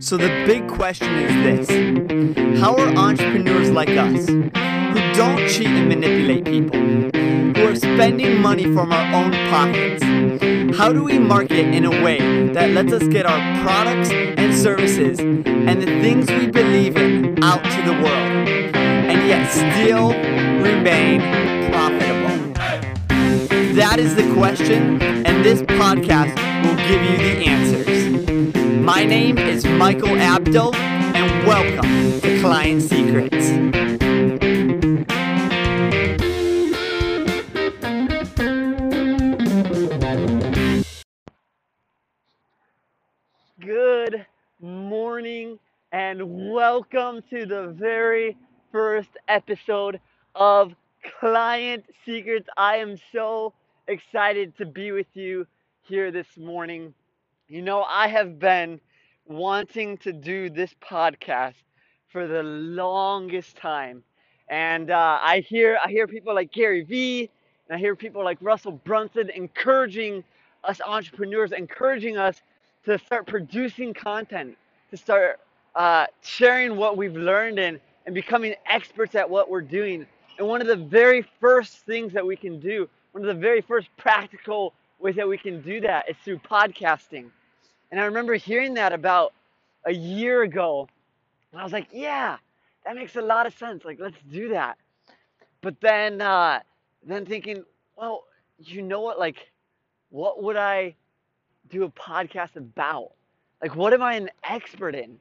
So the big question is this How are entrepreneurs like us, who don't cheat and manipulate people, who are spending money from our own pockets, how do we market in a way that lets us get our products and services and the things we believe in out to the world, and yet still remain profitable? That is the question, and this podcast will give you the answers. My name is Michael Abdul, and welcome to Client Secrets. Good morning, and welcome to the very first episode of Client Secrets. I am so excited to be with you here this morning. You know, I have been wanting to do this podcast for the longest time. And uh, I hear I hear people like Gary Vee and I hear people like Russell Brunson encouraging us entrepreneurs, encouraging us to start producing content, to start uh, sharing what we've learned and, and becoming experts at what we're doing. And one of the very first things that we can do, one of the very first practical ways that we can do that is through podcasting. And I remember hearing that about a year ago. And I was like, yeah, that makes a lot of sense. Like, let's do that. But then, uh, then thinking, well, you know what? Like, what would I do a podcast about? Like, what am I an expert in?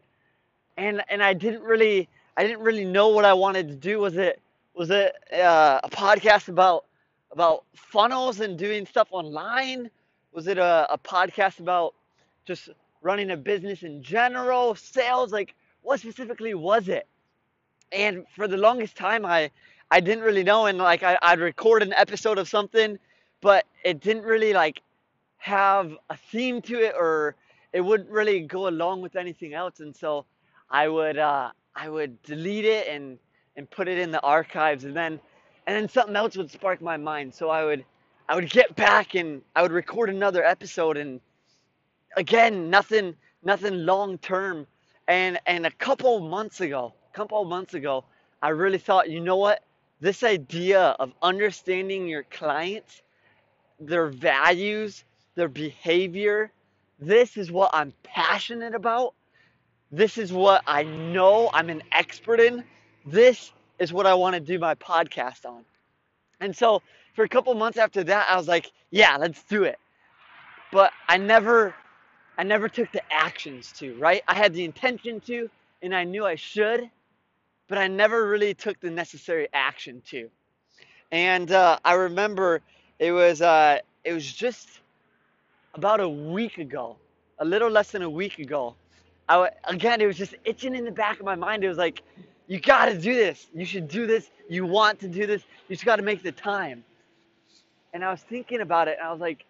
And and I didn't really, I didn't really know what I wanted to do. Was it was it uh, a podcast about about funnels and doing stuff online? Was it a, a podcast about just running a business in general, sales? Like, what specifically was it? And for the longest time, I I didn't really know, and like I, I'd record an episode of something, but it didn't really like have a theme to it, or it wouldn't really go along with anything else, and so I would uh, I would delete it and and put it in the archives, and then and then something else would spark my mind, so I would I would get back and I would record another episode, and again nothing nothing long term, and and a couple months ago, couple months ago, I really thought, you know what, this idea of understanding your clients, their values, their behavior, this is what I'm passionate about. This is what I know I'm an expert in. This is what I want to do my podcast on. And so for a couple months after that, I was like, yeah, let's do it. But I never I never took the actions to, right? I had the intention to and I knew I should, but I never really took the necessary action to. And uh, I remember it was uh, it was just about a week ago, a little less than a week ago. I again, it was just itching in the back of my mind. It was like, you got to do this. You should do this. You want to do this. You just got to make the time. And I was thinking about it, and I was like,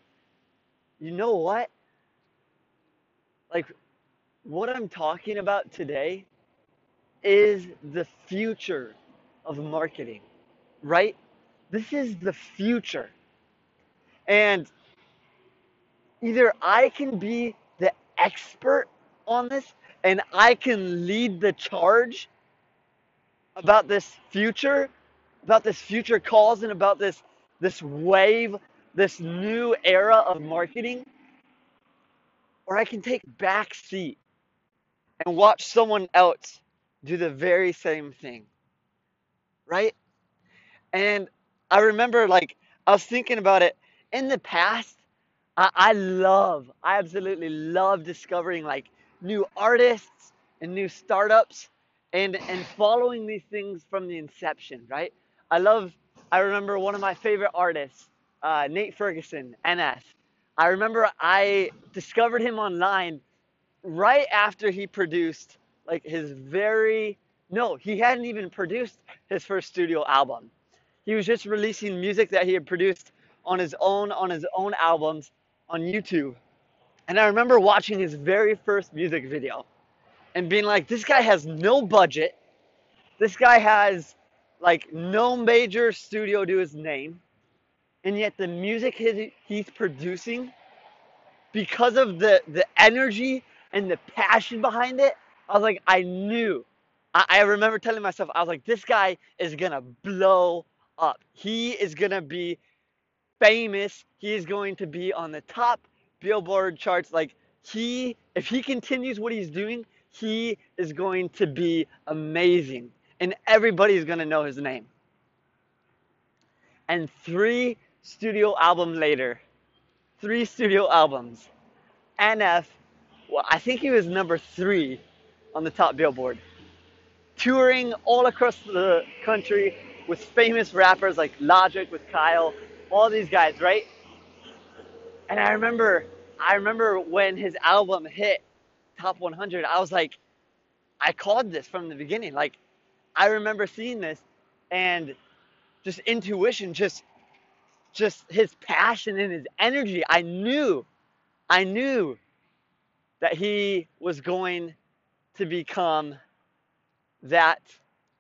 you know what? Like, what I'm talking about today is the future of marketing, right? This is the future. And either I can be the expert on this and I can lead the charge about this future, about this future cause and about this this wave, this new era of marketing, or I can take back seat and watch someone else do the very same thing. Right? And I remember like I was thinking about it in the past. I, I love, I absolutely love discovering like new artists and new startups and and following these things from the inception, right? I love I remember one of my favorite artists, uh, Nate Ferguson, NF. I remember I discovered him online right after he produced like his very no, he hadn't even produced his first studio album. He was just releasing music that he had produced on his own on his own albums on YouTube. And I remember watching his very first music video and being like, this guy has no budget. This guy has like no major studio to his name. And yet the music he's producing, because of the, the energy and the passion behind it, I was like, I knew. I, I remember telling myself, I was like, this guy is gonna blow up. He is gonna be famous. He is going to be on the top Billboard charts. Like he, if he continues what he's doing, he is going to be amazing, and everybody's gonna know his name. And three studio album later, three studio albums, NF, well, I think he was number three on the top Billboard, touring all across the country with famous rappers like Logic, with Kyle, all these guys, right? And I remember, I remember when his album hit top 100, I was like, I called this from the beginning. Like, I remember seeing this and just intuition, just, just his passion and his energy. I knew, I knew that he was going to become that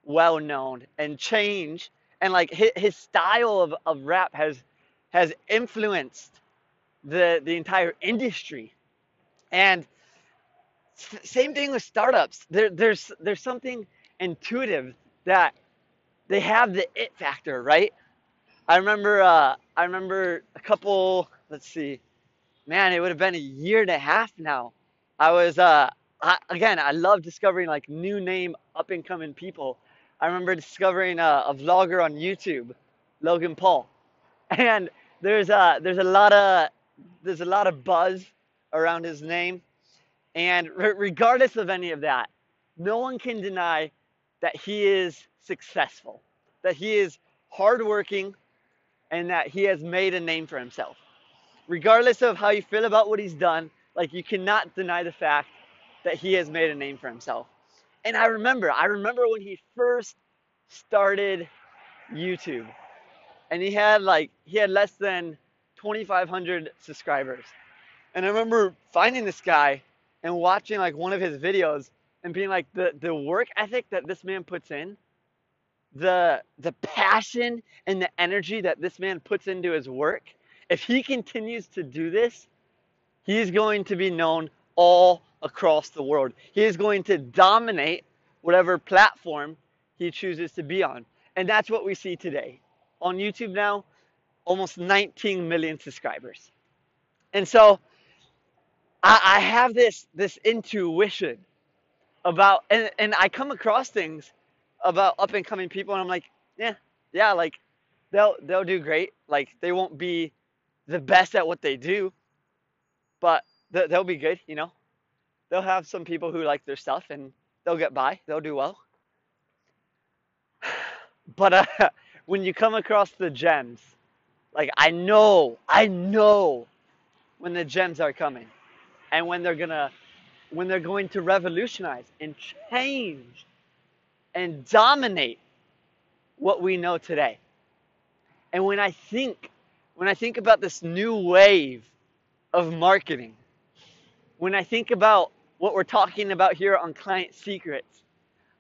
well known and change. And like his, his style of, of rap has has influenced the the entire industry. And same thing with startups. There, there's there's something intuitive that they have the it factor right i remember uh, i remember a couple let's see man it would have been a year and a half now. I was uh I, again i love discovering like new name up and coming people. I remember discovering a, a vlogger on YouTube, Logan Paul, and there's a there's a lot of there's a lot of buzz around his name, and re- regardless of any of that, no one can deny that he is successful, that he is hardworking, and that he has made a name for himself. Regardless of how you feel about what he's done, like you cannot deny the fact that he has made a name for himself. And I remember, I remember when he first started YouTube and he had like, he had less than 2,500 subscribers. And I remember finding this guy and watching like one of his videos and being like, the, the work ethic that this man puts in, the, the passion and the energy that this man puts into his work, if he continues to do this, he's going to be known all across the world. He is going to dominate whatever platform he chooses to be on. And that's what we see today. On YouTube now, almost 19 million subscribers. And so I, I have this this intuition about and, and I come across things about up and coming people and I'm like, yeah, yeah, like they'll they'll do great. Like they won't be the best at what they do, but they'll be good, you know they'll have some people who like their stuff and they'll get by, they'll do well. But uh, when you come across the gems, like I know, I know when the gems are coming and when they're gonna when they're going to revolutionize and change and dominate what we know today. And when I think when I think about this new wave of marketing, when I think about what we're talking about here on Client Secrets,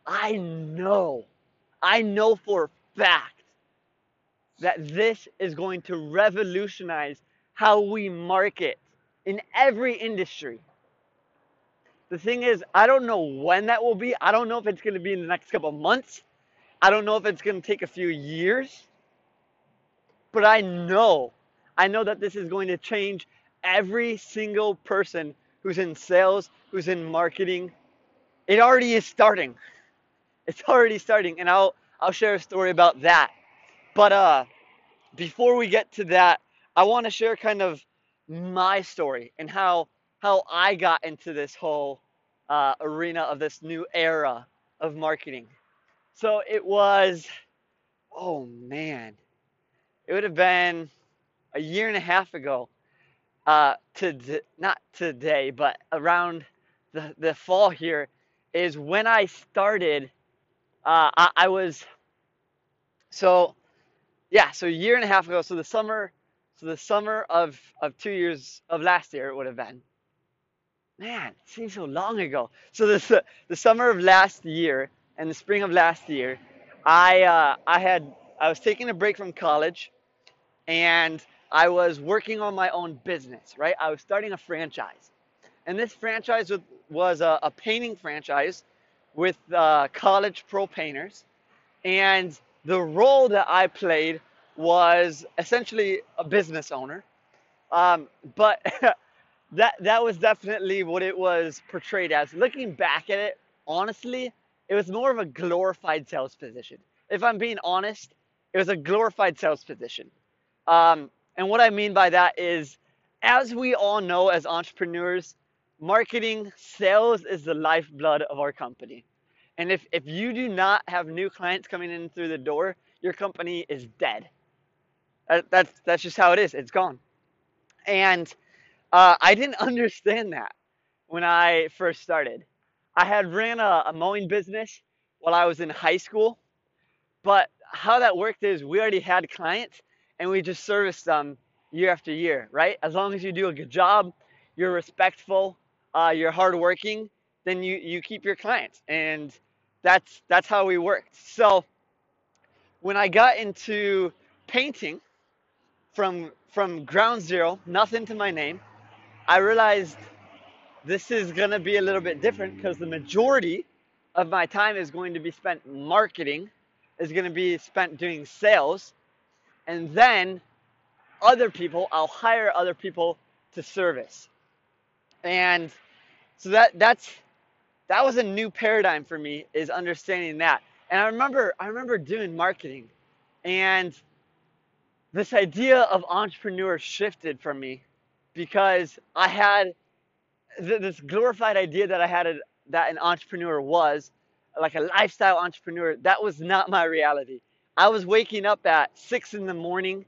I know, I know for a fact that this is going to revolutionize how we market in every industry. The thing is, I don't know when that will be. I don't know if it's going to be in the next couple months. I don't know if it's going to take a few years. But I know, I know that this is going to change every single person who's in sales, who's in marketing. It already is starting. It's already starting, and I'll I'll share a story about that. But uh, before we get to that, I want to share kind of my story and how how I got into this whole uh, arena of this new era of marketing. So it was, oh man, it would have been a year and a half ago uh, to not today, but around the, the fall here is when I started. Uh, I, I was so yeah, so a year and a half ago. So the summer, so the summer of of two years of last year it would have been. Man, it seems so long ago. So the the summer of last year and the spring of last year, I uh, I had I was taking a break from college, and I was working on my own business, right? I was starting a franchise. And this franchise was a, a painting franchise with uh, college pro painters, and the role that I played was essentially a business owner. Um, but that that was definitely what it was portrayed as. Looking back at it, honestly, it was more of a glorified sales position. If I'm being honest, it was a glorified sales position. Um, and what I mean by that is, as we all know as entrepreneurs, marketing, sales is the lifeblood of our company. And if, if you do not have new clients coming in through the door, your company is dead. That, that's, that's just how it is. It's gone. And uh, I didn't understand that when I first started. I had ran a, a mowing business while I was in high school, but how that worked is we already had clients and we just serviced them year after year, right? As long as you do a good job, you're respectful, uh, you're hardworking, then you, you keep your clients. And that's that's how we worked. So when I got into painting from from ground zero, nothing to my name, I realized this is gonna be a little bit different because the majority of my time is going to be spent marketing, is gonna be spent doing sales, and then other people, I'll hire other people to service. And so that that's that was a new paradigm for me is understanding that. And I remember I remember doing marketing and this idea of entrepreneur shifted from me because I had th- this glorified idea that I had a, that an entrepreneur was like a lifestyle entrepreneur. That was not my reality. I was waking up at six in the morning,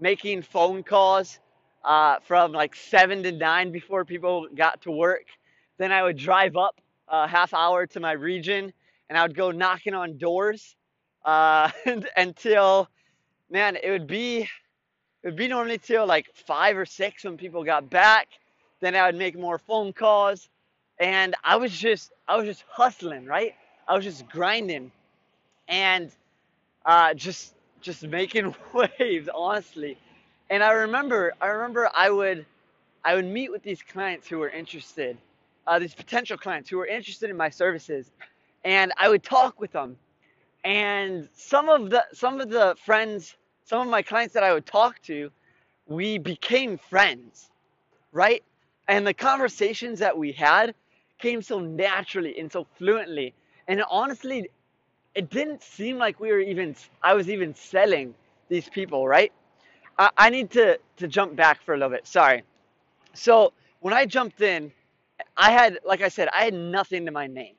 making phone calls uh, from like seven to nine before people got to work. Then I would drive up a half hour to my region and I would go knocking on doors uh, until, man, it would be, it would be normally till like five or six when people got back. Then I would make more phone calls and I was just, I was just hustling, right? I was just grinding and uh, just, just making waves, honestly. And I remember, I remember I would, I would meet with these clients who were interested uh, these potential clients who were interested in my services, and I would talk with them. And some of the some of the friends, some of my clients that I would talk to, we became friends, right? And the conversations that we had came so naturally and so fluently. And honestly, it didn't seem like we were even I was even selling these people, right? I, I need to to jump back for a little bit. Sorry. So when I jumped in, I had, like I said, I had nothing to my name.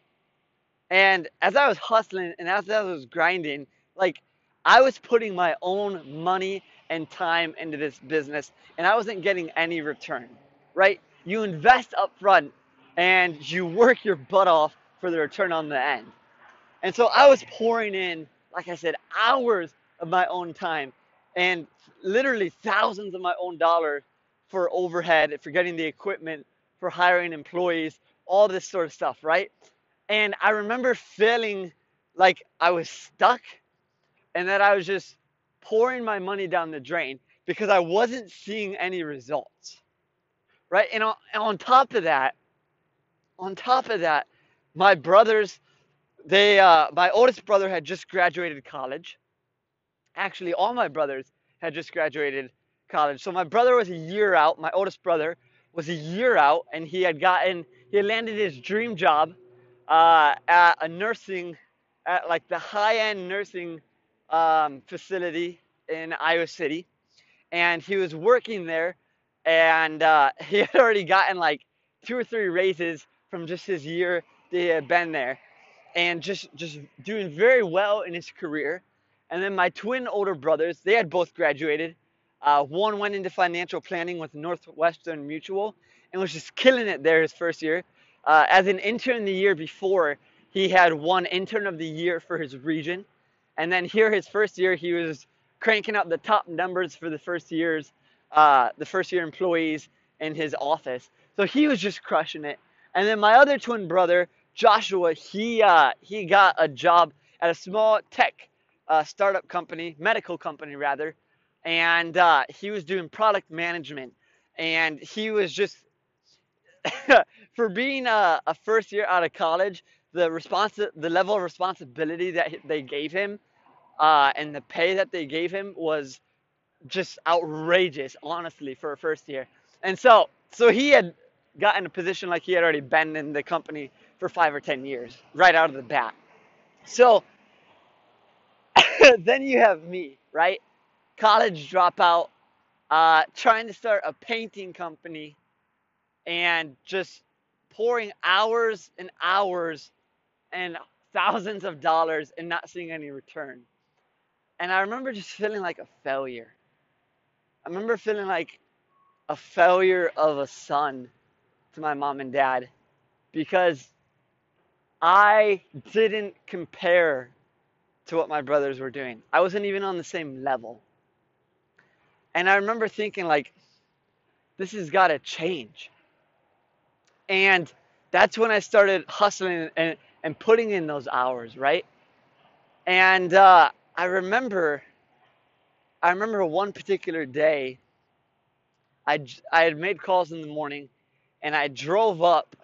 And as I was hustling and as I was grinding, like I was putting my own money and time into this business and I wasn't getting any return, right? You invest up front and you work your butt off for the return on the end. And so I was pouring in, like I said, hours of my own time and literally thousands of my own dollars for overhead, for getting the equipment, for hiring employees, all this sort of stuff, right? And I remember feeling like I was stuck and that I was just pouring my money down the drain because I wasn't seeing any results, right? And on, on top of that, on top of that, my brothers, they, uh, my oldest brother had just graduated college. Actually, all my brothers had just graduated college. So my brother was a year out. My oldest brother was a year out and he had gotten he had landed his dream job uh, at a nursing at like the high-end nursing um, facility in Iowa City and he was working there and uh, he had already gotten like two or three raises from just his year that he had been there and just just doing very well in his career and then my twin older brothers they had both graduated uh, one went into financial planning with Northwestern Mutual and was just killing it there his first year. Uh, as an intern the year before, he had won intern of the year for his region. And then here, his first year, he was cranking up the top numbers for the first years, uh, the first year employees in his office. So he was just crushing it. And then my other twin brother, Joshua, he uh, he got a job at a small tech uh, startup company, medical company rather, and uh, he was doing product management and he was just for being a, a first year out of college, the responsi- the level of responsibility that they gave him, uh, and the pay that they gave him was just outrageous, honestly, for a first year. And so, so he had gotten a position like he had already been in the company for five or ten years, right out of the bat. So then you have me, right? College dropout, uh, trying to start a painting company, and just pouring hours and hours and thousands of dollars and not seeing any return. And I remember just feeling like a failure. I remember feeling like a failure of a son to my mom and dad because I didn't compare to what my brothers were doing. I wasn't even on the same level. And I remember thinking like this has got to change. And that's when I started hustling and, and putting in those hours, right? And uh, I remember I remember one particular day, I, I had made calls in the morning, and I drove up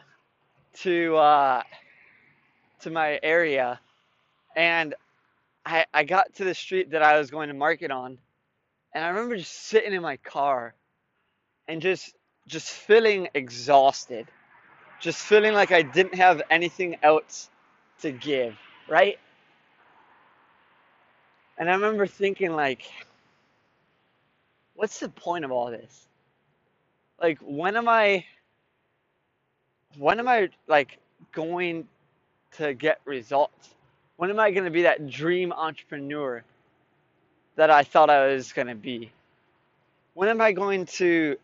to uh, to my area, and I I got to the street that I was going to market on, and I remember just sitting in my car, and just just feeling exhausted, just feeling like I didn't have anything else to give, right? And I remember thinking like what's the point of all this? Like, when am I, when am I like going to get results? When am I going to be that dream entrepreneur that I thought I was going to be? When am I going to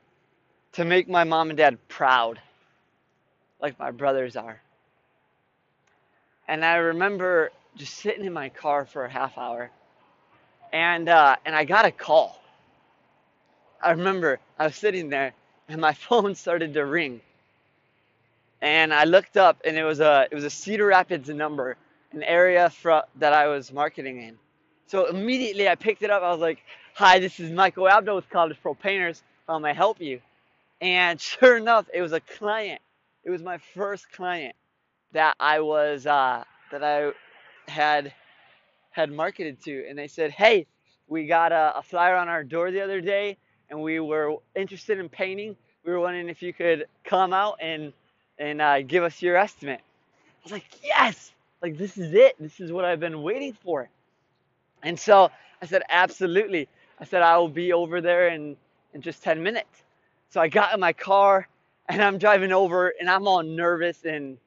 to make my mom and dad proud like my brothers are? And I remember just sitting in my car for a half hour and uh, and I got a call I remember I was sitting there and my phone started to ring. And I looked up and it was a it was a Cedar Rapids number, an area that I was marketing in. So immediately I picked it up. I was like, "Hi, this is Michael Abdo with College Pro Painters. How may I help you?" And sure enough, it was a client. It was my first client that I was uh, that I had had marketed to, and they said, "Hey, we got a, a flyer on our door the other day and we were interested in painting. We were wondering if you could come out and and uh, give us your estimate. I was like, yes, like this is it. This is what I've been waiting for. And so I said, absolutely. I said I will be over there in in just 10 minutes. So I got in my car and I'm driving over and I'm all nervous and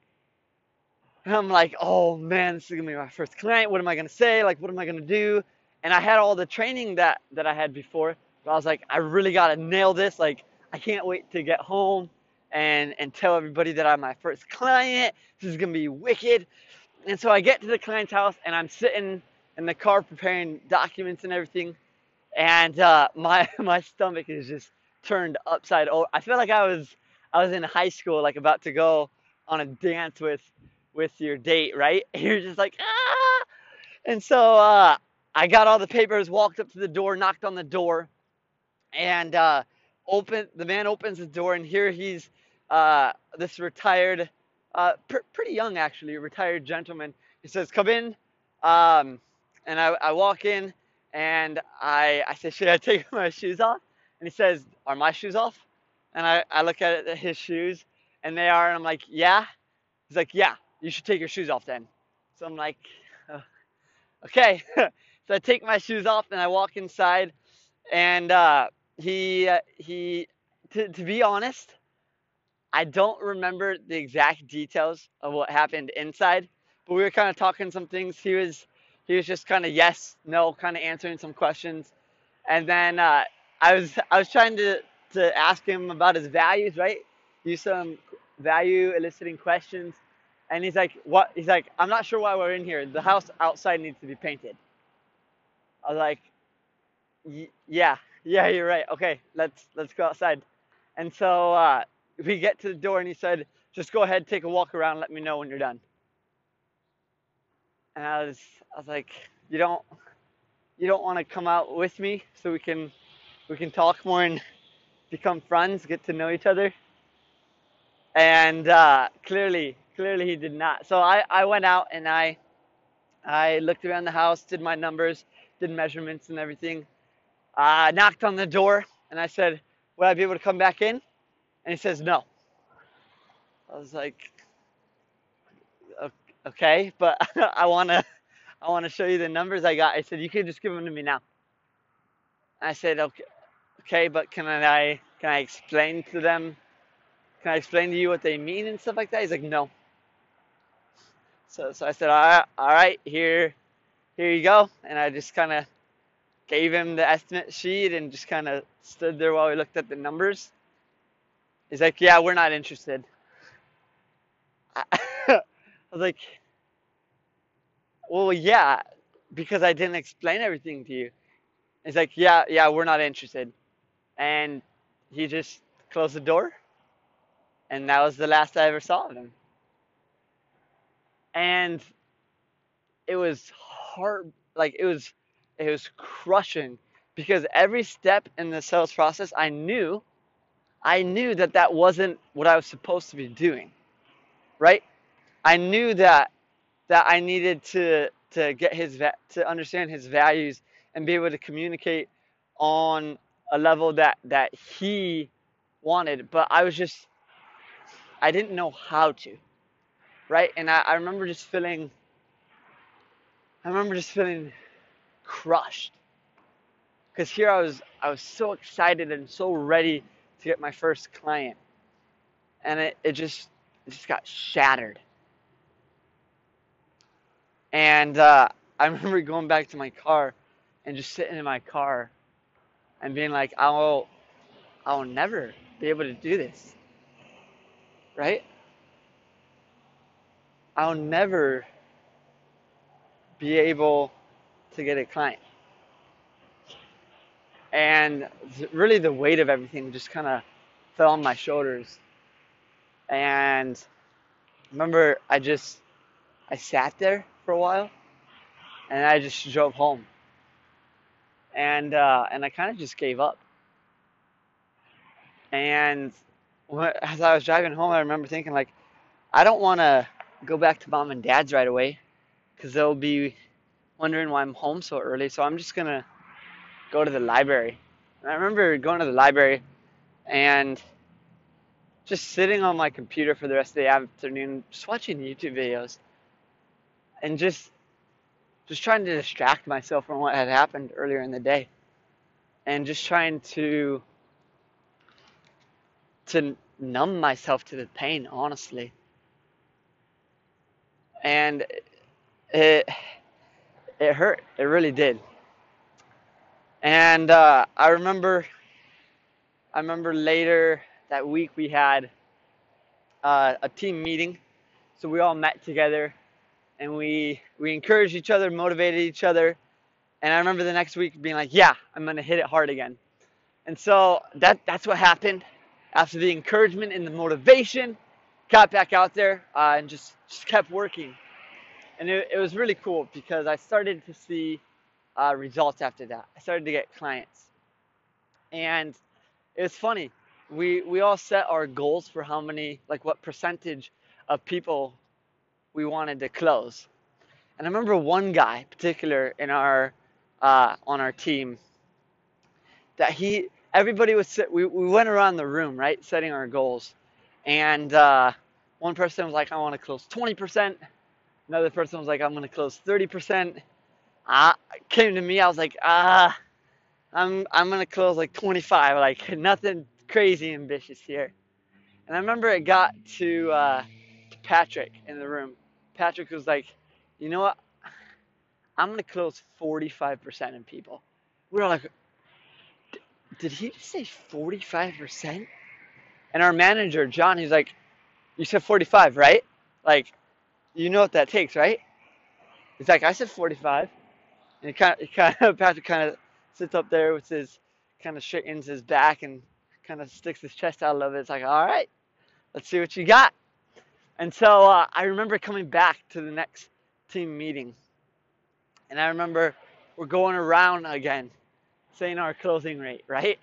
and I'm like, oh man, this is gonna be my first client. What am I gonna say? Like, what am I gonna do? And I had all the training that that I had before, but I was like, I really gotta nail this. Like, I can't wait to get home and and tell everybody that I'm my first client. This is gonna be wicked. And so I get to the client's house and I'm sitting in the car preparing documents and everything, and uh, my my stomach is just turned upside over. I feel like I was I was in high school, like about to go on a dance with with your date, right? You're just like ah, and so uh, I got all the papers, walked up to the door, knocked on the door, and uh, open the man opens the door and here he's uh, this retired uh, pr- pretty young actually retired gentleman. He says come in um, and I, I walk in and I, I say should i take my shoes off? And he says are my shoes off? And I, I look at his shoes and they are and i'm like yeah. He's like yeah you should take your shoes off then. So i'm like oh, okay. So i take my shoes off and i walk inside and uh, he uh, he to, to be honest i don't remember the exact details of what happened inside but we were kind of talking some things. He was he was just kind of yes no kind of answering some questions. And then uh, i was i was trying to to ask him about his values right? Use some value eliciting questions and he's like what he's like i'm not sure why we're in here the house outside needs to be painted i was like yeah yeah, you're right. Okay, let's let's go outside. And so uh, we get to the door, and he said, "Just go ahead, take a walk around. Let me know when you're done." And I was I was like, "You don't you don't want to come out with me so we can we can talk more and become friends, get to know each other?" and uh, clearly, clearly he did not. So I, I went out and I, I looked around the house, did my numbers, did measurements and everything. I uh, knocked on the door and I said, "Would I be able to come back in?" And he says, "No." I was like, "Okay, but I wanna, I wanna show you the numbers I got." I said, "You can just give them to me now." I said, "Okay, okay, but can I, can I explain to them can I explain to you what they mean and stuff like that? He's like, no. So, so I said, all right, all right, here, here you go. And I just kind of gave him the estimate sheet and just kind of stood there while we looked at the numbers. He's like, yeah, we're not interested. I, I was like, well, yeah, because I didn't explain everything to you. He's like, yeah, yeah, we're not interested. And he just closed the door and that was the last I ever saw of him. And it was hard, like it was, it was crushing because every step in the sales process, I knew, I knew that that wasn't what I was supposed to be doing, right? I knew that that I needed to to get his to understand his values and be able to communicate on a level that that he wanted, but I was just I didn't know how to, right? And I, I remember just feeling, I remember just feeling crushed because here I was, I was so excited and so ready to get my first client, and it, it just, it just got shattered. And uh, I remember going back to my car and just sitting in my car and being like, I'll, I'll never be able to do this right? I'll never be able to get a client. And really, the weight of everything just kind of fell on my shoulders. And remember, I just I sat there for a while, and I just drove home. And uh, and I kind of just gave up. And as I was driving home, I remember thinking like, I don't want to go back to mom and dad's right away, because they'll be wondering why I'm home so early. So I'm just gonna go to the library. And I remember going to the library and just sitting on my computer for the rest of the afternoon, just watching YouTube videos, and just just trying to distract myself from what had happened earlier in the day, and just trying to to numb myself to the pain, honestly. And it it hurt. It really did. And uh, I remember, I remember later that week we had uh, a team meeting, so we all met together, and we we encouraged each other, motivated each other, and I remember the next week being like, "Yeah, I'm gonna hit it hard again." And so that that's what happened after the encouragement and the motivation, got back out there uh, and just, just kept working. And it, it was really cool because I started to see uh, results after that. I started to get clients. And it was funny. We, we all set our goals for how many, like what percentage of people we wanted to close. And I remember one guy, particular in our uh, on our team, that he everybody was we, we went around the room right setting our goals and uh, one person was like i want to close 20% another person was like i'm going to close 30% I came to me i was like ah i'm i'm going to close like 25 like nothing crazy ambitious here. And i remember it got to uh, to patrick in the room. Patrick was like you know what? I'm going to close 45% of people. We were like did he just say 45%? And our manager, John, he's like, you said 45, right? Like, you know what that takes, right? He's like, I said 45. And he kind of, he kind of, Patrick kind of sits up there with his, kind of straightens his back and kind of sticks his chest out a little bit. It's like, all right, let's see what you got. And so uh, I remember coming back to the next team meeting. And I remember we're going around again saying our closing rate, right?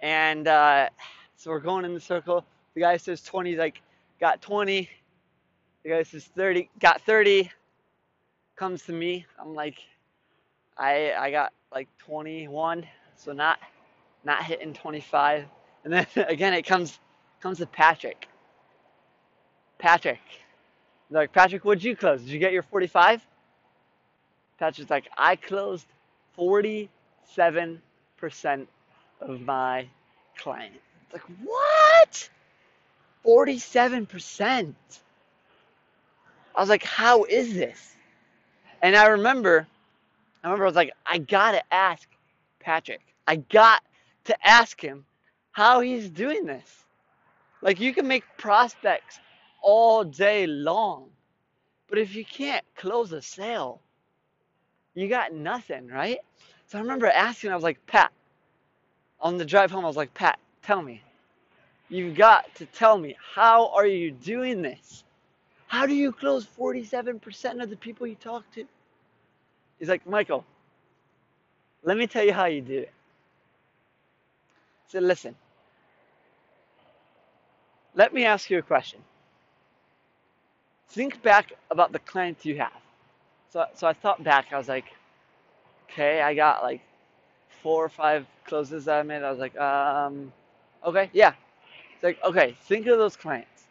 And uh, so we're going in the circle, The guy says 20, he's like, got 20. The guy says 30, got 30. Comes to me. I'm like, I I got like 21, so not not hitting 25. And then again, it comes comes to Patrick. Patrick, like Patrick, what'd you close? Did you get your 45? Patrick's like, I closed 47% of my clients. It's like, what? 47%. I was like, how is this? And I remember, I remember I was like, I gotta ask Patrick. I got to ask him how he's doing this. Like, you can make prospects all day long, but if you can't close a sale, you got nothing, right? So I remember asking, I was like, Pat, on the drive home, I was like, Pat, tell me. You've got to tell me, how are you doing this? How do you close 47% of the people you talk to? He's like, Michael, let me tell you how you do it. I said, listen, let me ask you a question. Think back about the clients you have. So, so I thought back, I was like, okay, I got like four or five closes that I made. I was like, um, okay, yeah. It's like, okay, think of those clients.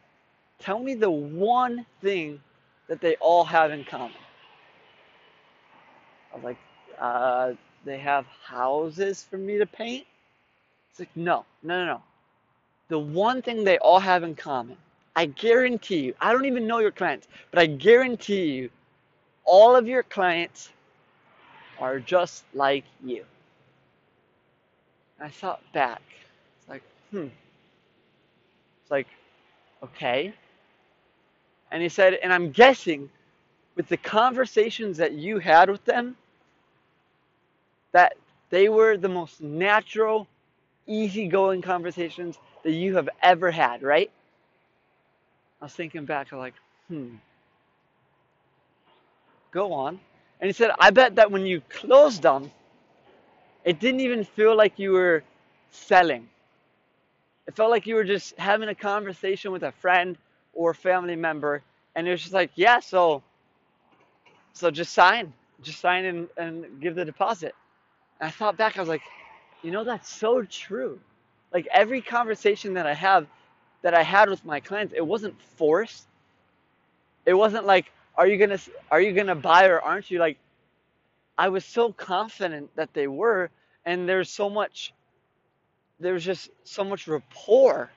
Tell me the one thing that they all have in common. I was like, uh, they have houses for me to paint? It's like, no, no, no, no. The one thing they all have in common, I guarantee you, I don't even know your clients, but I guarantee you, all of your clients are just like you. I thought back. Hmm. It's like, okay. And he said, and I'm guessing with the conversations that you had with them, that they were the most natural, easygoing conversations that you have ever had, right? I was thinking back, I'm like, hmm. Go on. And he said, I bet that when you closed them, it didn't even feel like you were selling. It felt like you were just having a conversation with a friend or family member, and it was just like, yeah, so, so just sign, just sign and, and give the deposit. And I thought back, I was like, you know, that's so true. Like every conversation that I have, that I had with my clients, it wasn't forced. It wasn't like, are you gonna are you gonna buy or aren't you like i was so confident that they were and there's so much there's just so much rapport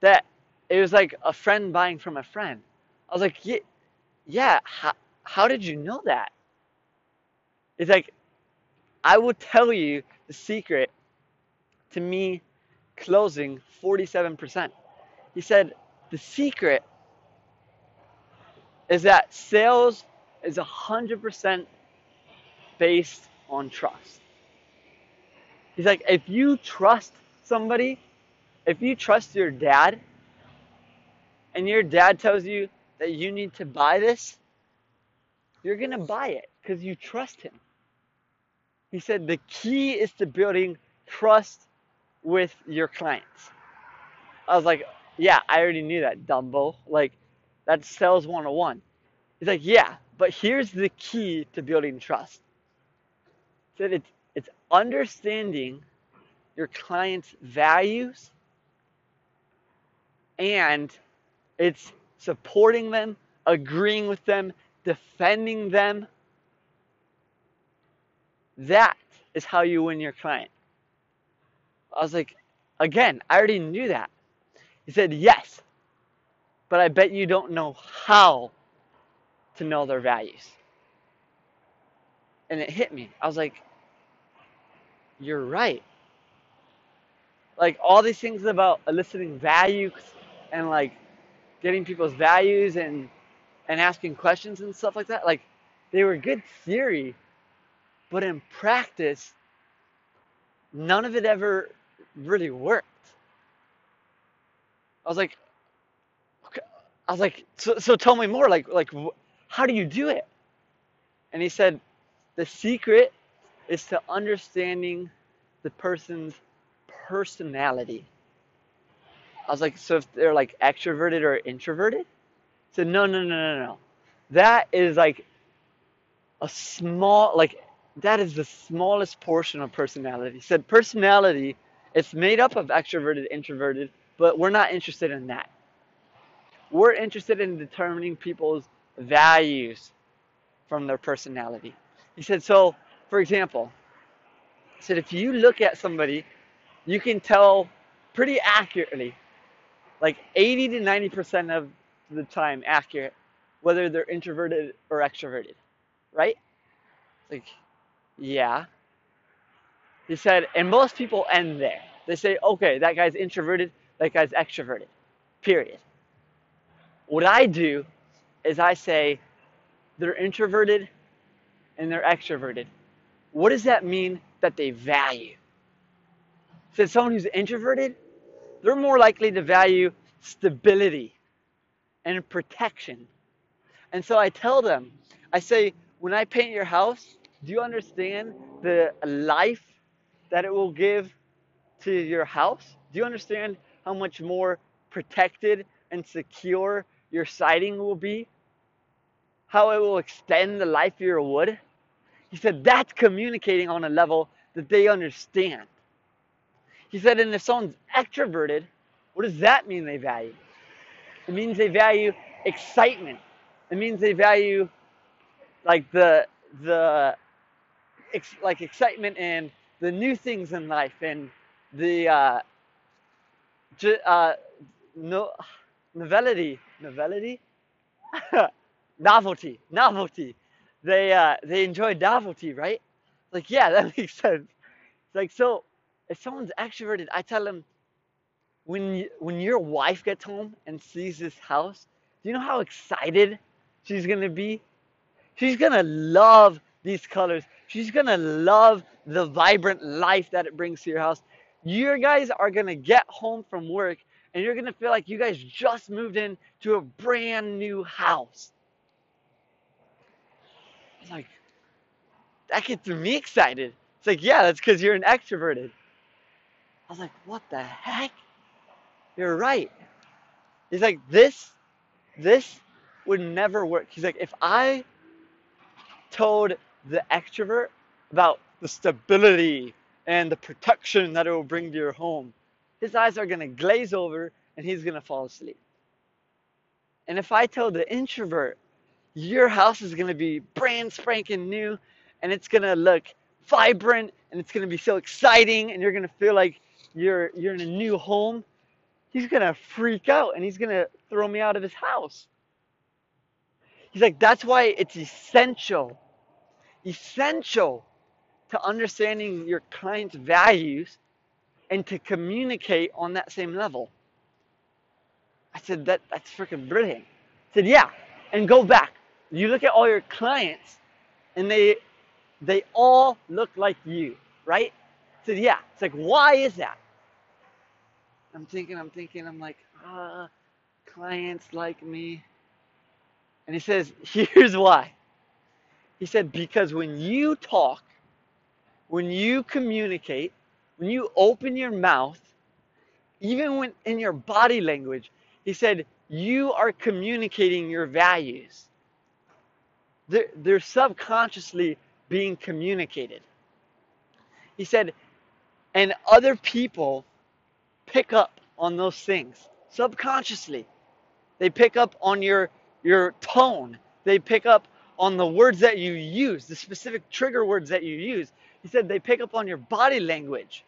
that it was like a friend buying from a friend. I was like yeah, yeah how, how did you know that? It's like i will tell you the secret to me closing 47% he said the secret is that sales is 100% based on trust. He's like, if you trust somebody, if you trust your dad, and your dad tells you that you need to buy this, you're going to buy it because you trust him. He said the key is to building trust with your clients. I was like, yeah, I already knew that, Dumbo. Like, that's sales 101. He's like, yeah, but here's the key to building trust. He said it's, understanding your client's values and it's supporting them, agreeing with them, defending them. That is how you win your client. I was like, again, I already knew that. He said, yes, but I bet you don't know how to know their values. And it hit me. I was like, you're right. Like all these things about eliciting values and like getting people's values and and asking questions and stuff like that, like they were good theory, but in practice, none of it ever really worked. I was like, I was like, so, so tell me more. Like, like, how do you do it? And he said, the secret is to understanding the person's personality. I was like, so if they're like extroverted or introverted? Said, no, no, no, no, no. That is like a small, like, that is the smallest portion of personality. Said, personality, it's made up of extroverted, introverted, but we're not interested in that. We're interested in determining people's values from their personality. He said, so, for example, said, if you look at somebody, you can tell pretty accurately, like 80 to 90% of the time accurate, whether they're introverted or extroverted, right? Like, yeah. He said, and most people end there. They say, okay, that guy's introverted, that guy's extroverted, period. What I do is I say, they're introverted and they're extroverted. What does that mean that they value? So someone who's introverted, they're more likely to value stability and protection. And so I tell them, I say, when I paint your house, do you understand the life that it will give to your house? Do you understand how much more protected and secure your siding will be? How it will extend the life of your wood? He said that's communicating on a level that they understand. He said, and if someone's extroverted, what does that mean they value? It means they value excitement. It means they value like the the ex, like excitement and the new things in life and the uh, uh, no novelty novelty novelty novelty they uh, they enjoy novelty right? Like yeah that makes sense. It's like so if someone's extroverted i tell them when you, when your wife gets home and sees this house do you know how excited she's gonna be? She's gonna love these colors. She's gonna love the vibrant life that it brings to your house. You guys are gonna get home from work and you're gonna feel like you guys just moved in to a brand new house. It's like that gets me excited. It's like, yeah, that's because you're an extroverted. I was like, what the heck? You're right. He's like, this, this would never work. He's like, if I told the extrovert about the stability and the protection that it will bring to your home, his eyes are going to glaze over and he's going to fall asleep. And if I tell the introvert, your house is going to be brand spanking new and it's going to look vibrant and it's going to be so exciting and you're going to feel like you're you're in a new home, he's going to freak out and he's going to throw me out of his house. He's like that's why it's essential essential to understanding your client's values and to communicate on that same level. I said, that, that's freaking brilliant. I said, yeah, and go back. You look at all your clients and they they all look like you, right? So yeah. It's like, why is that? I'm thinking, I'm thinking, I'm like, ah, uh, clients like me. And he says, here's why. He said, because when you talk, when you communicate, when you open your mouth, even when in your body language, he said, you are communicating your values. They're, they're subconsciously being communicated. He said, and other people pick up on those things subconsciously. They pick up on your, your tone. They pick up on the words that you use, the specific trigger words that you use. He said they pick up on your body language.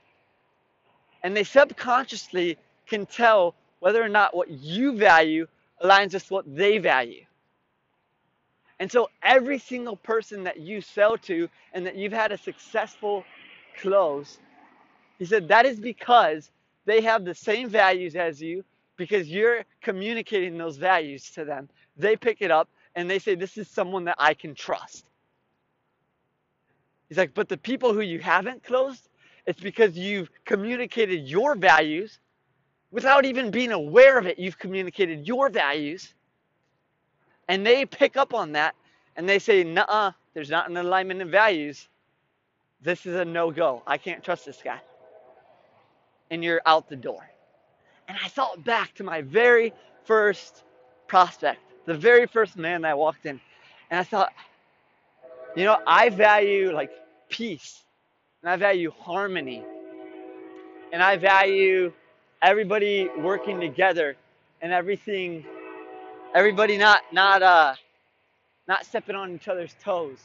And they subconsciously can tell whether or not what you value aligns with what they value. And so every single person that you sell to and that you've had a successful close, he said that is because they have the same values as you because you're communicating those values to them. They pick it up and they say, This is someone that I can trust. He's like, But the people who you haven't closed, it's because you've communicated your values without even being aware of it. You've communicated your values, and they pick up on that and they say, uh, there's not an alignment in values. This is a no go. I can't trust this guy. And you're out the door. And I thought back to my very first prospect, the very first man that I walked in. And I thought, you know, I value like peace and I value harmony and I value everybody working together and everything everybody not not uh not stepping on each other's toes.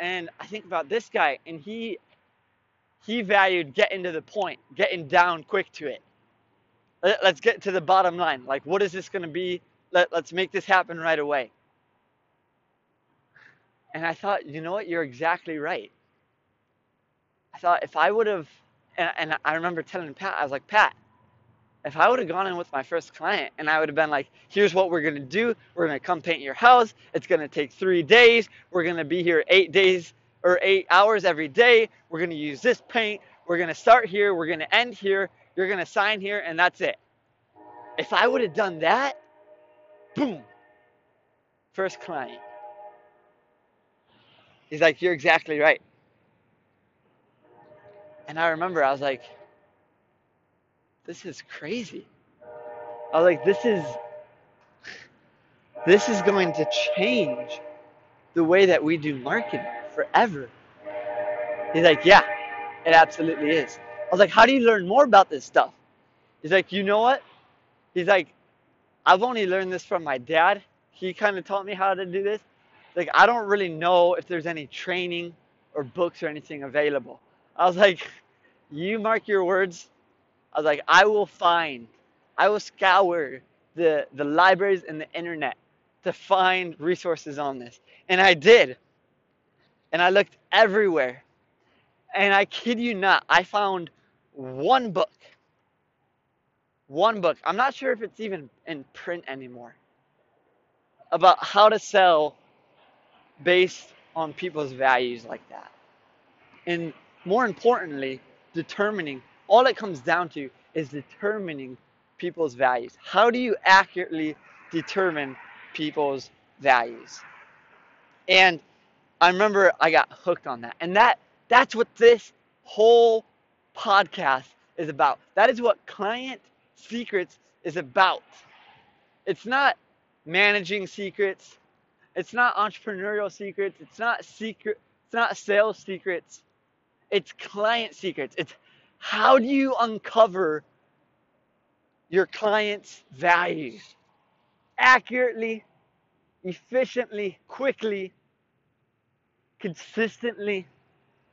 And I think about this guy and he he valued getting to the point, getting down quick to it. Let- Let's get to the bottom line. Like what is this going to be? Let, let's make this happen right away. And I thought, you know what? You're exactly right. I thought if I would have and, and I remember telling Pat, I was like, Pat, if I would have gone in with my first client and I would have been like, here's what we're gonna do, we're gonna come paint your house, it's gonna take three days, we're gonna be here eight days or eight hours every day, we're gonna use this paint, we're gonna start here, we're gonna end here, you're gonna sign here, and that's it. If I would have done that, boom, first client. He's like, you're exactly right. And I remember I was like, this is crazy. I was like, this is this is going to change the way that we do marketing forever. He's like, yeah, it absolutely is. I was like, how do you learn more about this stuff? He's like, you know what? He's like, I've only learned this from my dad. He kind of taught me how to do this. Like, I don't really know if there's any training or books or anything available. I was like, you mark your words. I was like, I will find, I will scour the, the libraries and the internet to find resources on this. And I did. And I looked everywhere. And I kid you not, I found one book. One book. I'm not sure if it's even in print anymore. About how to sell based on people's values like that. And more importantly, determining all it comes down to is determining people's values. How do you accurately determine people's values? And I remember I got hooked on that. And that that's what this whole podcast is about. That is what client secrets is about. It's not managing secrets. It's not entrepreneurial secrets. It's not secret it's not sales secrets. It's client secrets. It's how do you uncover your client's values accurately, efficiently, quickly, consistently?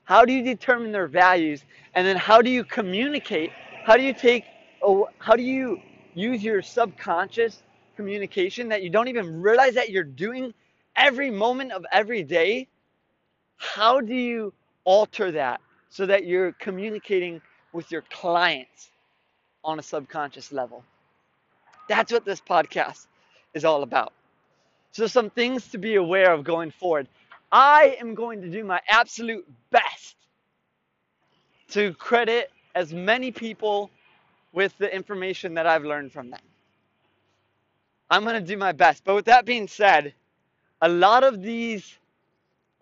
How do you determine their values? And then how do you communicate? How do you take, how do you use your subconscious communication that you don't even realize that you're doing every moment of every day? How do you alter that so that you're communicating with your clients on a subconscious level? That's what this podcast is all about. So, some things to be aware of going forward. I am going to do my absolute best to credit as many people with the information that I've learned from them. I'm going to do my best. But with that being said, a lot of these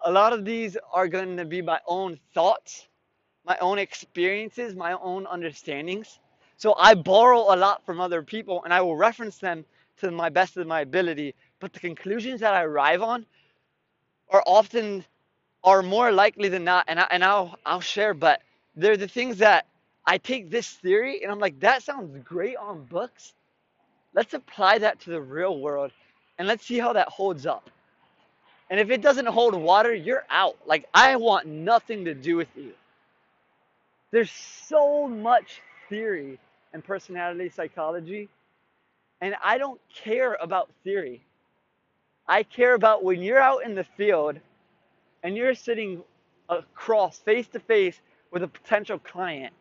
a lot of these are going to be my own thoughts, my own experiences, my own understandings. So I borrow a lot from other people and I will reference them to my best of my ability. But the conclusions that I arrive on are often are more likely than not, and I, and I'll I'll share. But they're the things that I take this theory and I'm like, that sounds great on books. Let's apply that to the real world, and let's see how that holds up. And if it doesn't hold water, you're out. Like I want nothing to do with you. There's so much theory and personality psychology, and I don't care about theory. I care about when you're out in the field and you're sitting across face to face with a potential client.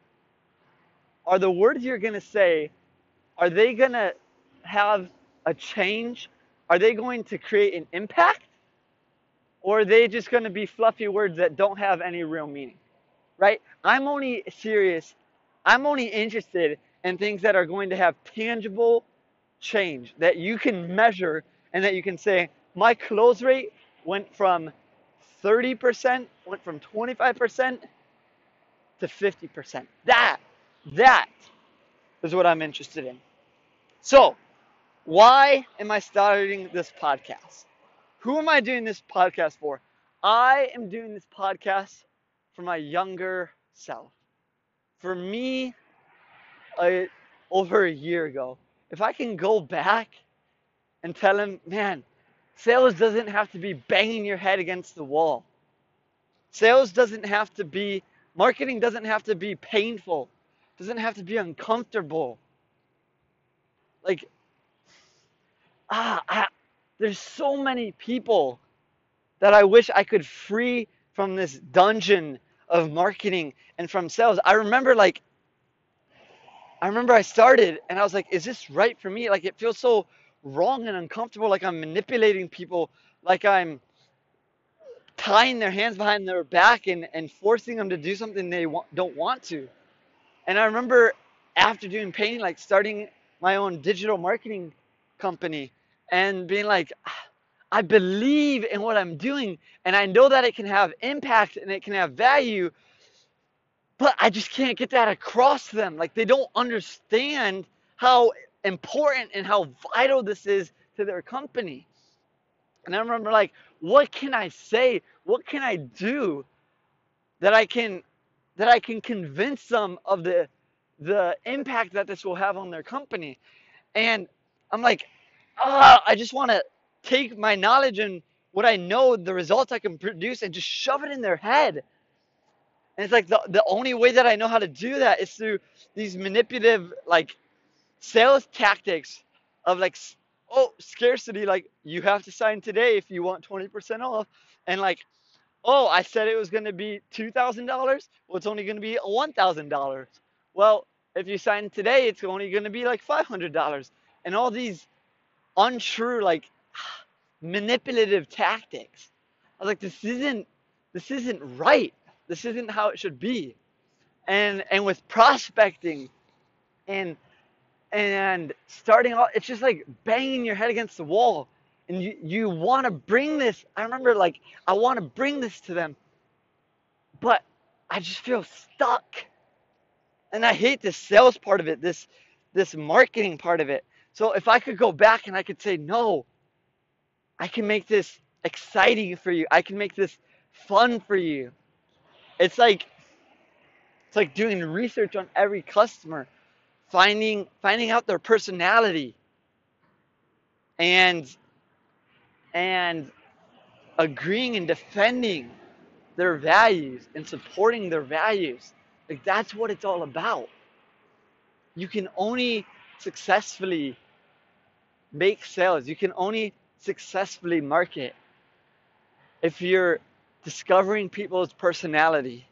Are the words you're going to say are they going to have a change? Are they going to create an impact? Or are they just going to be fluffy words that don't have any real meaning? Right? I'm only serious, I'm only interested in things that are going to have tangible change that you can measure and that you can say, my close rate went from 30%, went from 25% to 50%. That, that is what I'm interested in. So, why am I starting this podcast? Who am I doing this podcast for? I am doing this podcast for my younger self. For me, over a year ago, if I can go back and tell him, man, sales doesn't have to be banging your head against the wall. Sales doesn't have to be, marketing doesn't have to be painful, doesn't have to be uncomfortable. Like, ah, I, there's so many people that I wish I could free from this dungeon of marketing and from sales. I remember like I remember I started and I was like, is this right for me? Like it feels so wrong and uncomfortable, like I'm manipulating people, like I'm tying their hands behind their back and, and forcing them to do something they don't want to. And I remember after doing painting, like starting my own digital marketing company and being like, ah, I believe in what I'm doing and I know that it can have impact and it can have value, but I just can't get that across to them. Like they don't understand how important and how vital this is to their company. And I remember like, what can I say? What can I do that I can that I can convince them of the the impact that this will have on their company? And I'm like, ah, I just want to take my knowledge and what I know, the results I can produce, and just shove it in their head. And it's like the, the only way that I know how to do that is through these manipulative, like, sales tactics of like, oh, scarcity, like, you have to sign today if you want 20% off. And like, oh, I said it was going to be $2,000. Well, it's only going to be $1,000. Well, if you sign today, it's only going to be like $500. And all these untrue, like, manipulative tactics. I was like, this isn't this isn't right. This isn't how it should be. And and with prospecting and and starting off, it's just like banging your head against the wall. And you, you want to bring this. I remember like I want to bring this to them, but I just feel stuck. And I hate the sales part of it, this this marketing part of it. So if I could go back and I could say, no, I can make this exciting for you. I can make this fun for you. It's like it's like doing research on every customer, finding finding out their personality and and agreeing and defending their values and supporting their values. Like that's what it's all about. You can only successfully make sales. You can only successfully market if you're discovering people's personality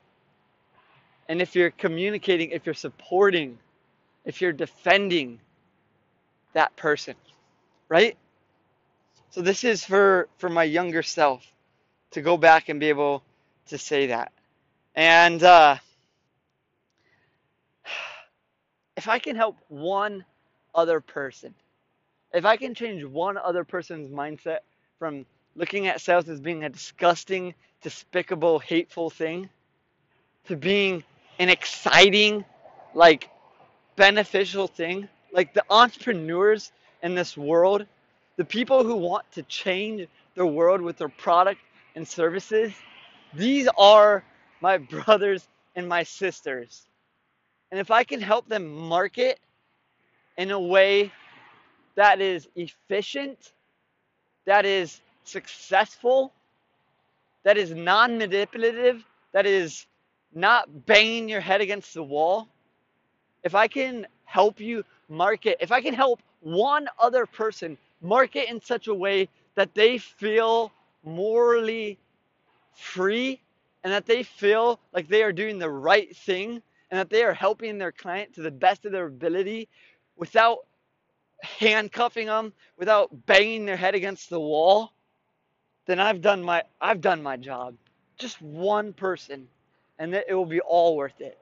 and if you're communicating, if you're supporting, if you're defending that person, right? So this is for for my younger self to go back and be able to say that. And uh, if I can help one other person if I can change one other person's mindset from looking at sales as being a disgusting, despicable, hateful thing to being an exciting, like beneficial thing, like the entrepreneurs in this world, the people who want to change the world with their product and services, these are my brothers and my sisters. And if I can help them market in a way that is efficient, that is successful, that is non manipulative, that is not banging your head against the wall, if I can help you market, if I can help one other person market in such a way that they feel morally free and that they feel like they are doing the right thing and that they are helping their client to the best of their ability without handcuffing them without banging their head against the wall, then I've done my I've done my job. Just one person and it will be all worth it.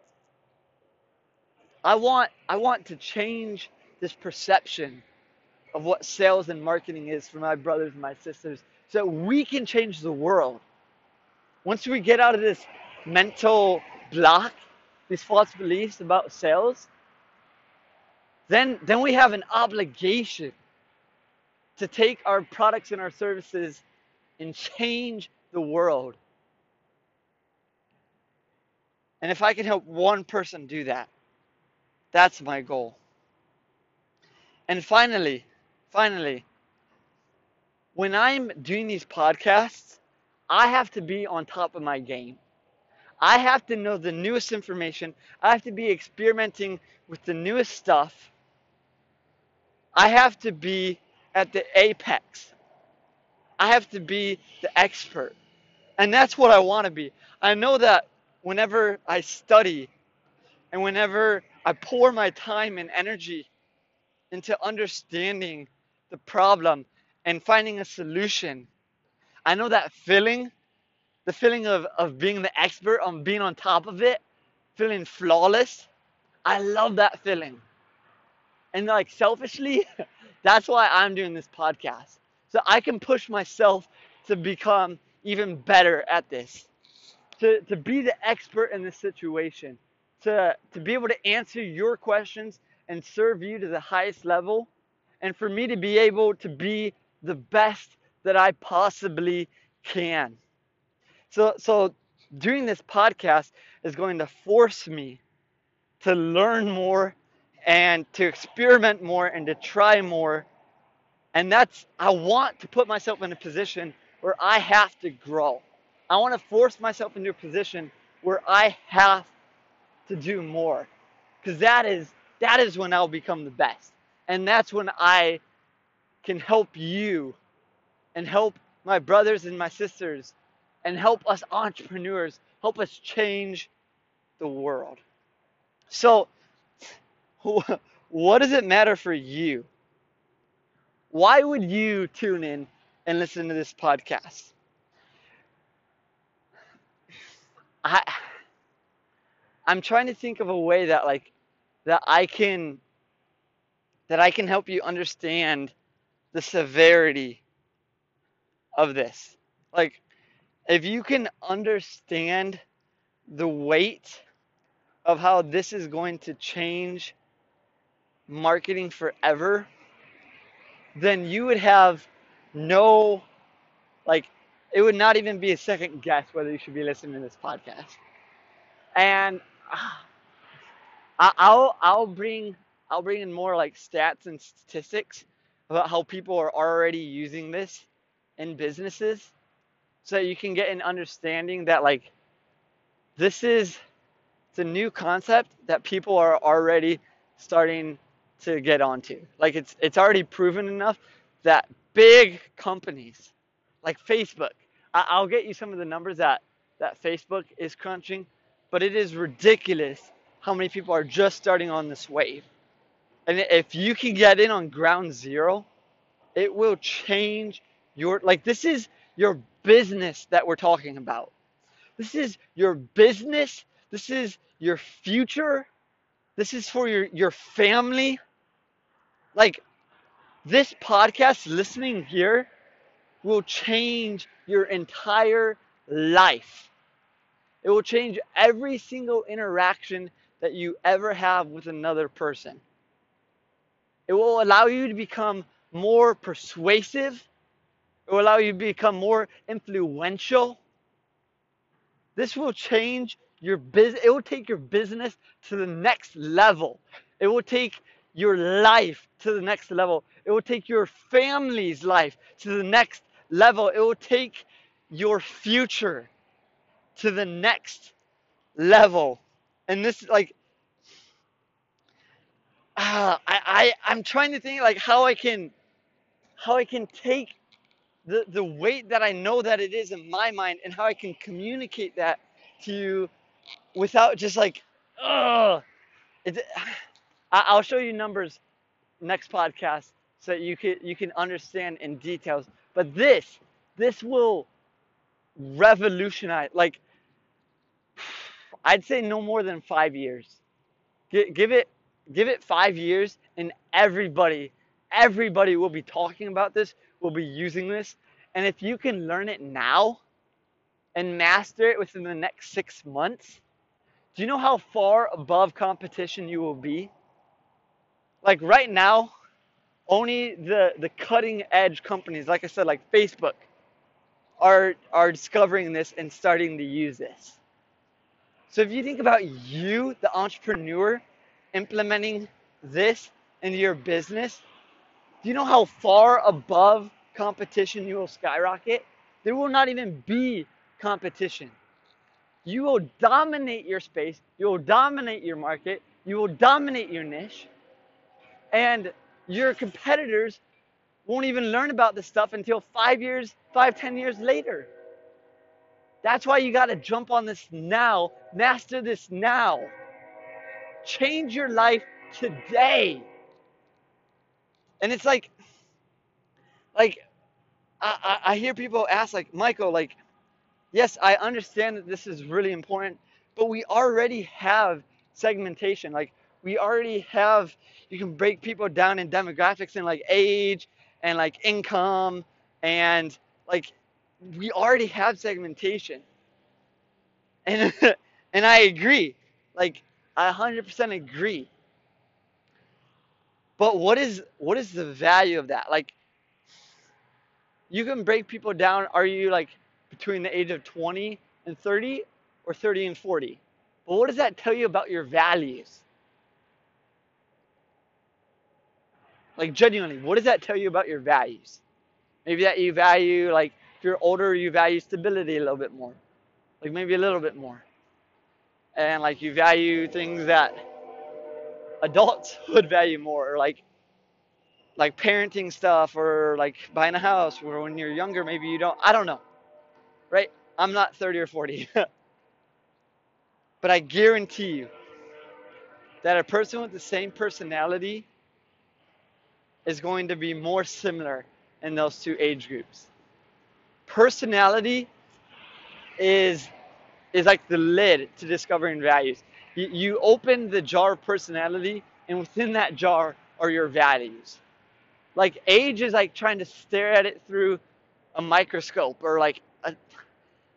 I want I want to change this perception of what sales and marketing is for my brothers and my sisters so we can change the world. Once we get out of this mental block, these false beliefs about sales, then then we have an obligation to take our products and our services and change the world. And if I can help one person do that, that's my goal. And finally, finally, when I'm doing these podcasts, I have to be on top of my game. I have to know the newest information. I have to be experimenting with the newest stuff. I have to be at the apex. I have to be the expert. And that's what I want to be. I know that whenever I study and whenever I pour my time and energy into understanding the problem and finding a solution, I know that feeling, the feeling of, of being the expert, on being on top of it, feeling flawless. I love that feeling. And like selfishly, that's why I'm doing this podcast. So I can push myself to become even better at this. To, to be the expert in this situation. To, to be able to answer your questions and serve you to the highest level. And for me to be able to be the best that I possibly can. So, so doing this podcast is going to force me to learn more and to experiment more and to try more. And that's, I want to put myself in a position where I have to grow. I want to force myself into a position where I have to do more. Because that is, that is when I'll become the best. And that's when I can help you and help my brothers and my sisters and help us entrepreneurs, help us change the world. So, what does it matter for you? Why would you tune in and listen to this podcast? I I'm trying to think of a way that like that I can that I can help you understand the severity of this. Like, if you can understand the weight of how this is going to change marketing forever, then you would have no, like, it would not even be a second guess whether you should be listening to this podcast. And uh, I'll I'll bring I'll bring in more like stats and statistics about how people are already using this in businesses so you can get an understanding that like this is it's a new concept that people are already starting to get onto. Like it's it's already proven enough that big companies like Facebook, I, will get you some of the numbers that that Facebook is crunching, but it is ridiculous how many people are just starting on this wave. And if you can get in on ground zero, it will change your like this is your business that we're talking about. This is your business. This is your future. This is for your your family. Like this podcast listening here will change your entire life. It will change every single interaction that you ever have with another person. It will allow you to become more persuasive it will allow you to become more influential. This will change your business. It will take your business to the next level. It will take your life to the next level. It will take your family's life to the next level. It will take your future to the next level. And this, like, uh, I, I, I'm trying to think like how I can, how I can take the, the weight that I know that it is in my mind and how I can communicate that to you without just like, ugh. It's, I'll show you numbers next podcast so you can you can understand in details. But this this will revolutionize. Like I'd say no more than five years. give it give it five years, and everybody everybody will be talking about this will be using this. And if you can learn it now and master it within the next six months, do you know how far above competition you will be? Like right now, only the the cutting edge companies, like I said, like Facebook, are are discovering this and starting to use this. So if you think about you, the entrepreneur, implementing this into your business, do you know how far above competition you will skyrocket? There will not even be competition. You will dominate your space, you will dominate your market, you will dominate your niche, and your competitors won't even learn about this stuff until five years, five, ten years later. That's why you got to jump on this now, master this now. Change your life today. And it's like, like, I, I, I hear people ask, like, Michael, like, yes, I understand that this is really important, but we already have segmentation. Like, we already have, you can break people down in demographics and like age and like income and like, we already have segmentation. And, and I agree. Like, I 100% agree. But what is what is the value of that? Like you can break people down. Are you like between the age of 20 and 30 or 30 and 40? But what does that tell you about your values? Like genuinely, what does that tell you about your values? Maybe that you value like if you're older, you value stability a little bit more. Like maybe a little bit more. And like you value things that adults would value more, or like like parenting stuff or like buying a house Where when you're younger maybe you don't i don't know right i'm not 30 or 40 but i guarantee you that a person with the same personality is going to be more similar in those two age groups. Personality is is like the lid to discovering values. You, you open the jar of personality and within that jar are your values. Like age is like trying to stare at it through a microscope or like a,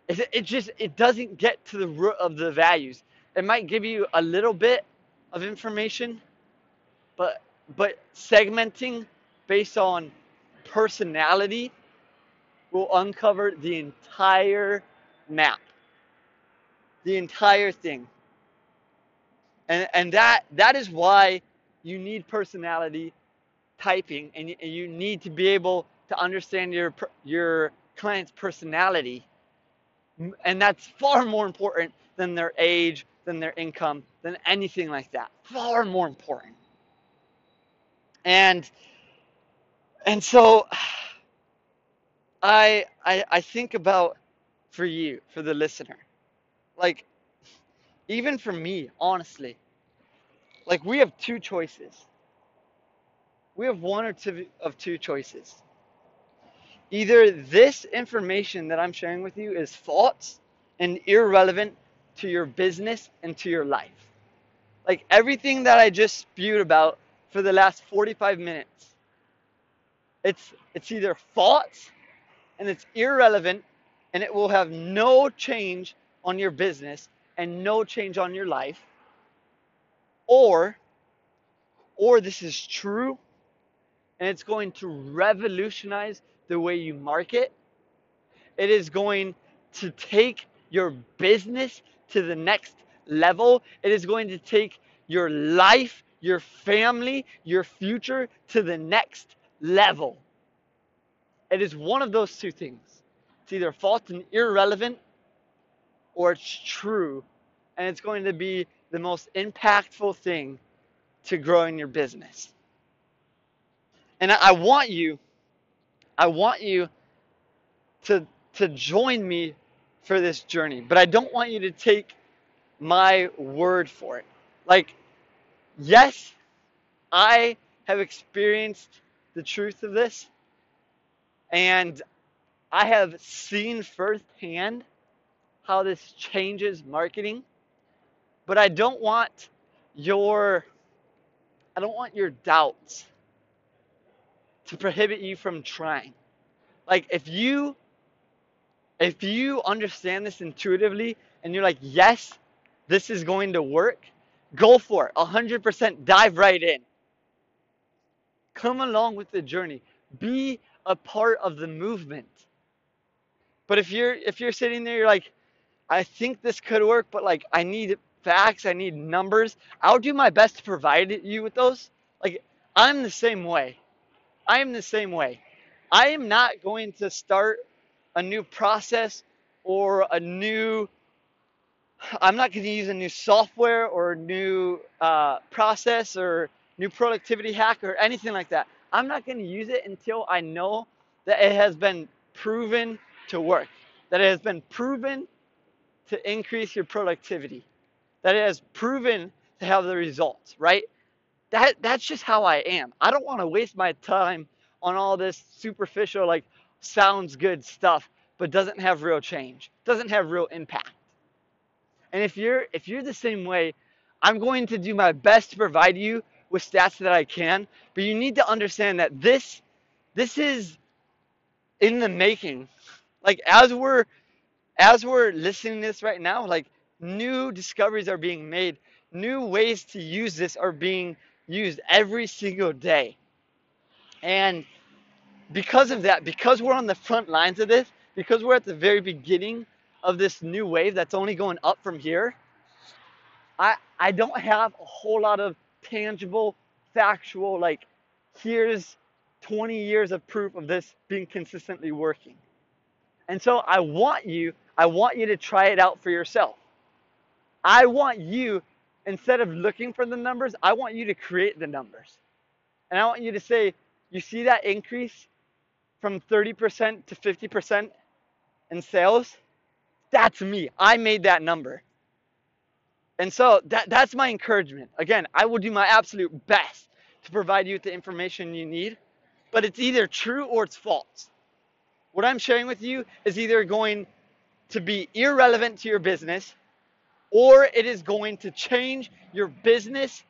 it, it just it doesn't get to the root of the values. It might give you a little bit of information, but but segmenting based on personality will uncover the entire map. The entire thing. And and that that is why you need personality typing and you need to be able to understand your your client's personality and that's far more important than their age than their income than anything like that far more important and and so I, I i think about for you for the listener like even for me honestly like we have two choices we have one or two of two choices. Either this information that I'm sharing with you is false and irrelevant to your business and to your life. Like everything that I just spewed about for the last 45 minutes. It's it's either false and it's irrelevant and it will have no change on your business and no change on your life. Or or this is true and it's going to revolutionize the way you market. It is going to take your business to the next level. It is going to take your life, your family, your future to the next level. It is one of those two things. It's either false and irrelevant or it's true and it's going to be the most impactful thing to growing your business. And I want you, I want you to, to join me for this journey, but I don't want you to take my word for it. Like, yes, I have experienced the truth of this, and I have seen firsthand how this changes marketing, but I don't want your I don't want your doubts to prohibit you from trying. Like if you if you understand this intuitively and you're like, "Yes, this is going to work." Go for it. 100% dive right in. Come along with the journey. Be a part of the movement. But if you're if you're sitting there, you're like, I think this could work, but like I need facts, I need numbers. I'll do my best to provide you with those. Like I'm the same way. I am the same way. I am not going to start a new process or a new I'm not going to use a new software or new uh, process or new productivity hack or anything like that. I'm not going to use it until I know that it has been proven to work, that it has been proven to increase your productivity, that it has proven to have the results, right? That that's just how I am. I don't want to waste my time on all this superficial like sounds good stuff but doesn't have real change, doesn't have real impact. And if you're if you're the same way, I'm going to do my best to provide you with stats that I can, but you need to understand that this this is in the making. Like as we're as we're listening to this right now, like new discoveries are being made, new ways to use this are being used every single day. And because of that, because we're on the front lines of this, because we're at the very beginning of this new wave that's only going up from here, I I don't have a whole lot of tangible, factual like here's 20 years of proof of this being consistently working. And so I want you, I want you to try it out for yourself. I want you instead of looking for the numbers, I want you to create the numbers. And I want you to say, you see that increase from 30% to 50% in sales? That's me. I made that number. And so that, that's my encouragement. Again, I will do my absolute best to provide you with the information you need, but it's either true or it's false. What I'm sharing with you is either going to be irrelevant to your business or it is going to change your business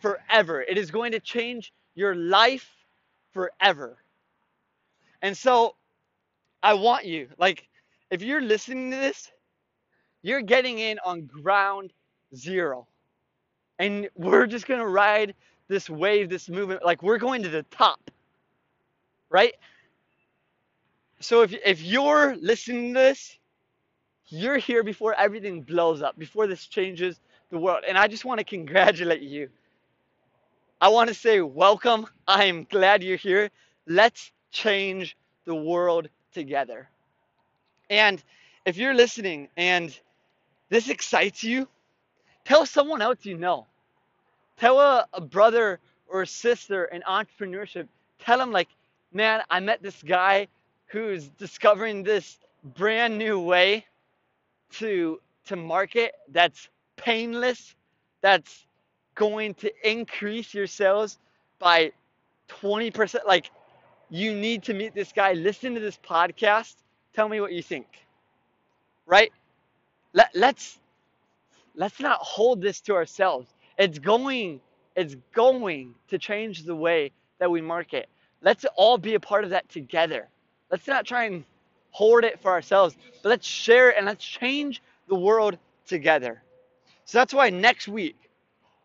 forever. It is going to change your life forever. And so I want you, like, if you're listening to this, you're getting in on ground zero. And we're just going to ride this wave, this movement, like we're going to the top. Right? So if, if you're listening to this, you're here before everything blows up, before this changes the world. And I just want to congratulate you. I want to say welcome. I am glad you're here. Let's change the world together. And if you're listening and this excites you, tell someone else you know. Tell a, a brother or a sister in entrepreneurship, tell them, like, man, I met this guy who's discovering this brand new way to to market that's painless, that's going to increase your sales by 20%. Like you need to meet this guy. Listen to this podcast. Tell me what you think. Right? Let, let's let's not hold this to ourselves. It's going it's going to change the way that we market. Let's all be a part of that together. Let's not try and hoard it for ourselves, but let's share it and let's change the world together. So that's why next week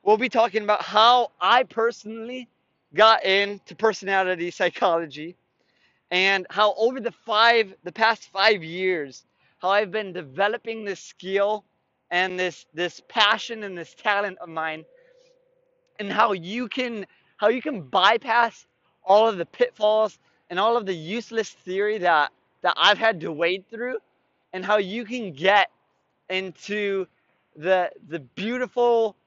we'll be talking about how I personally got into personality psychology and how over the five the past 5 years how I've been developing this skill and this this passion and this talent of mine and how you can how you can bypass all of the pitfalls and all of the useless theory that that I've had to wade through and how you can get into the the beautiful,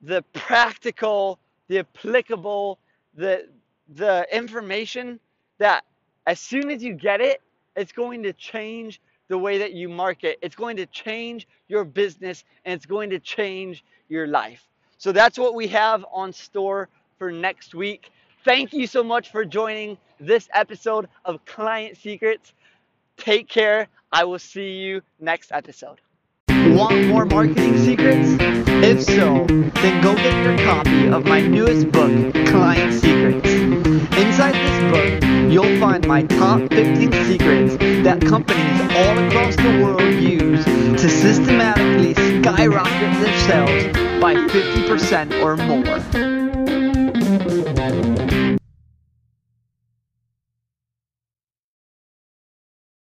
the practical, the applicable, the the information that as soon as you get it, it's going to change the way that you market. It's going to change your business and it's going to change your life. So that's what we have on store for next week. Thank you so much for joining this episode of Client Secrets. Take care. I will see you next episode. Want more marketing secrets? If so, then go get your copy of my newest book, Client Secrets. Inside this book, you'll find my top 15 secrets that companies all across the world use to systematically skyrocket their sales by 50% or more.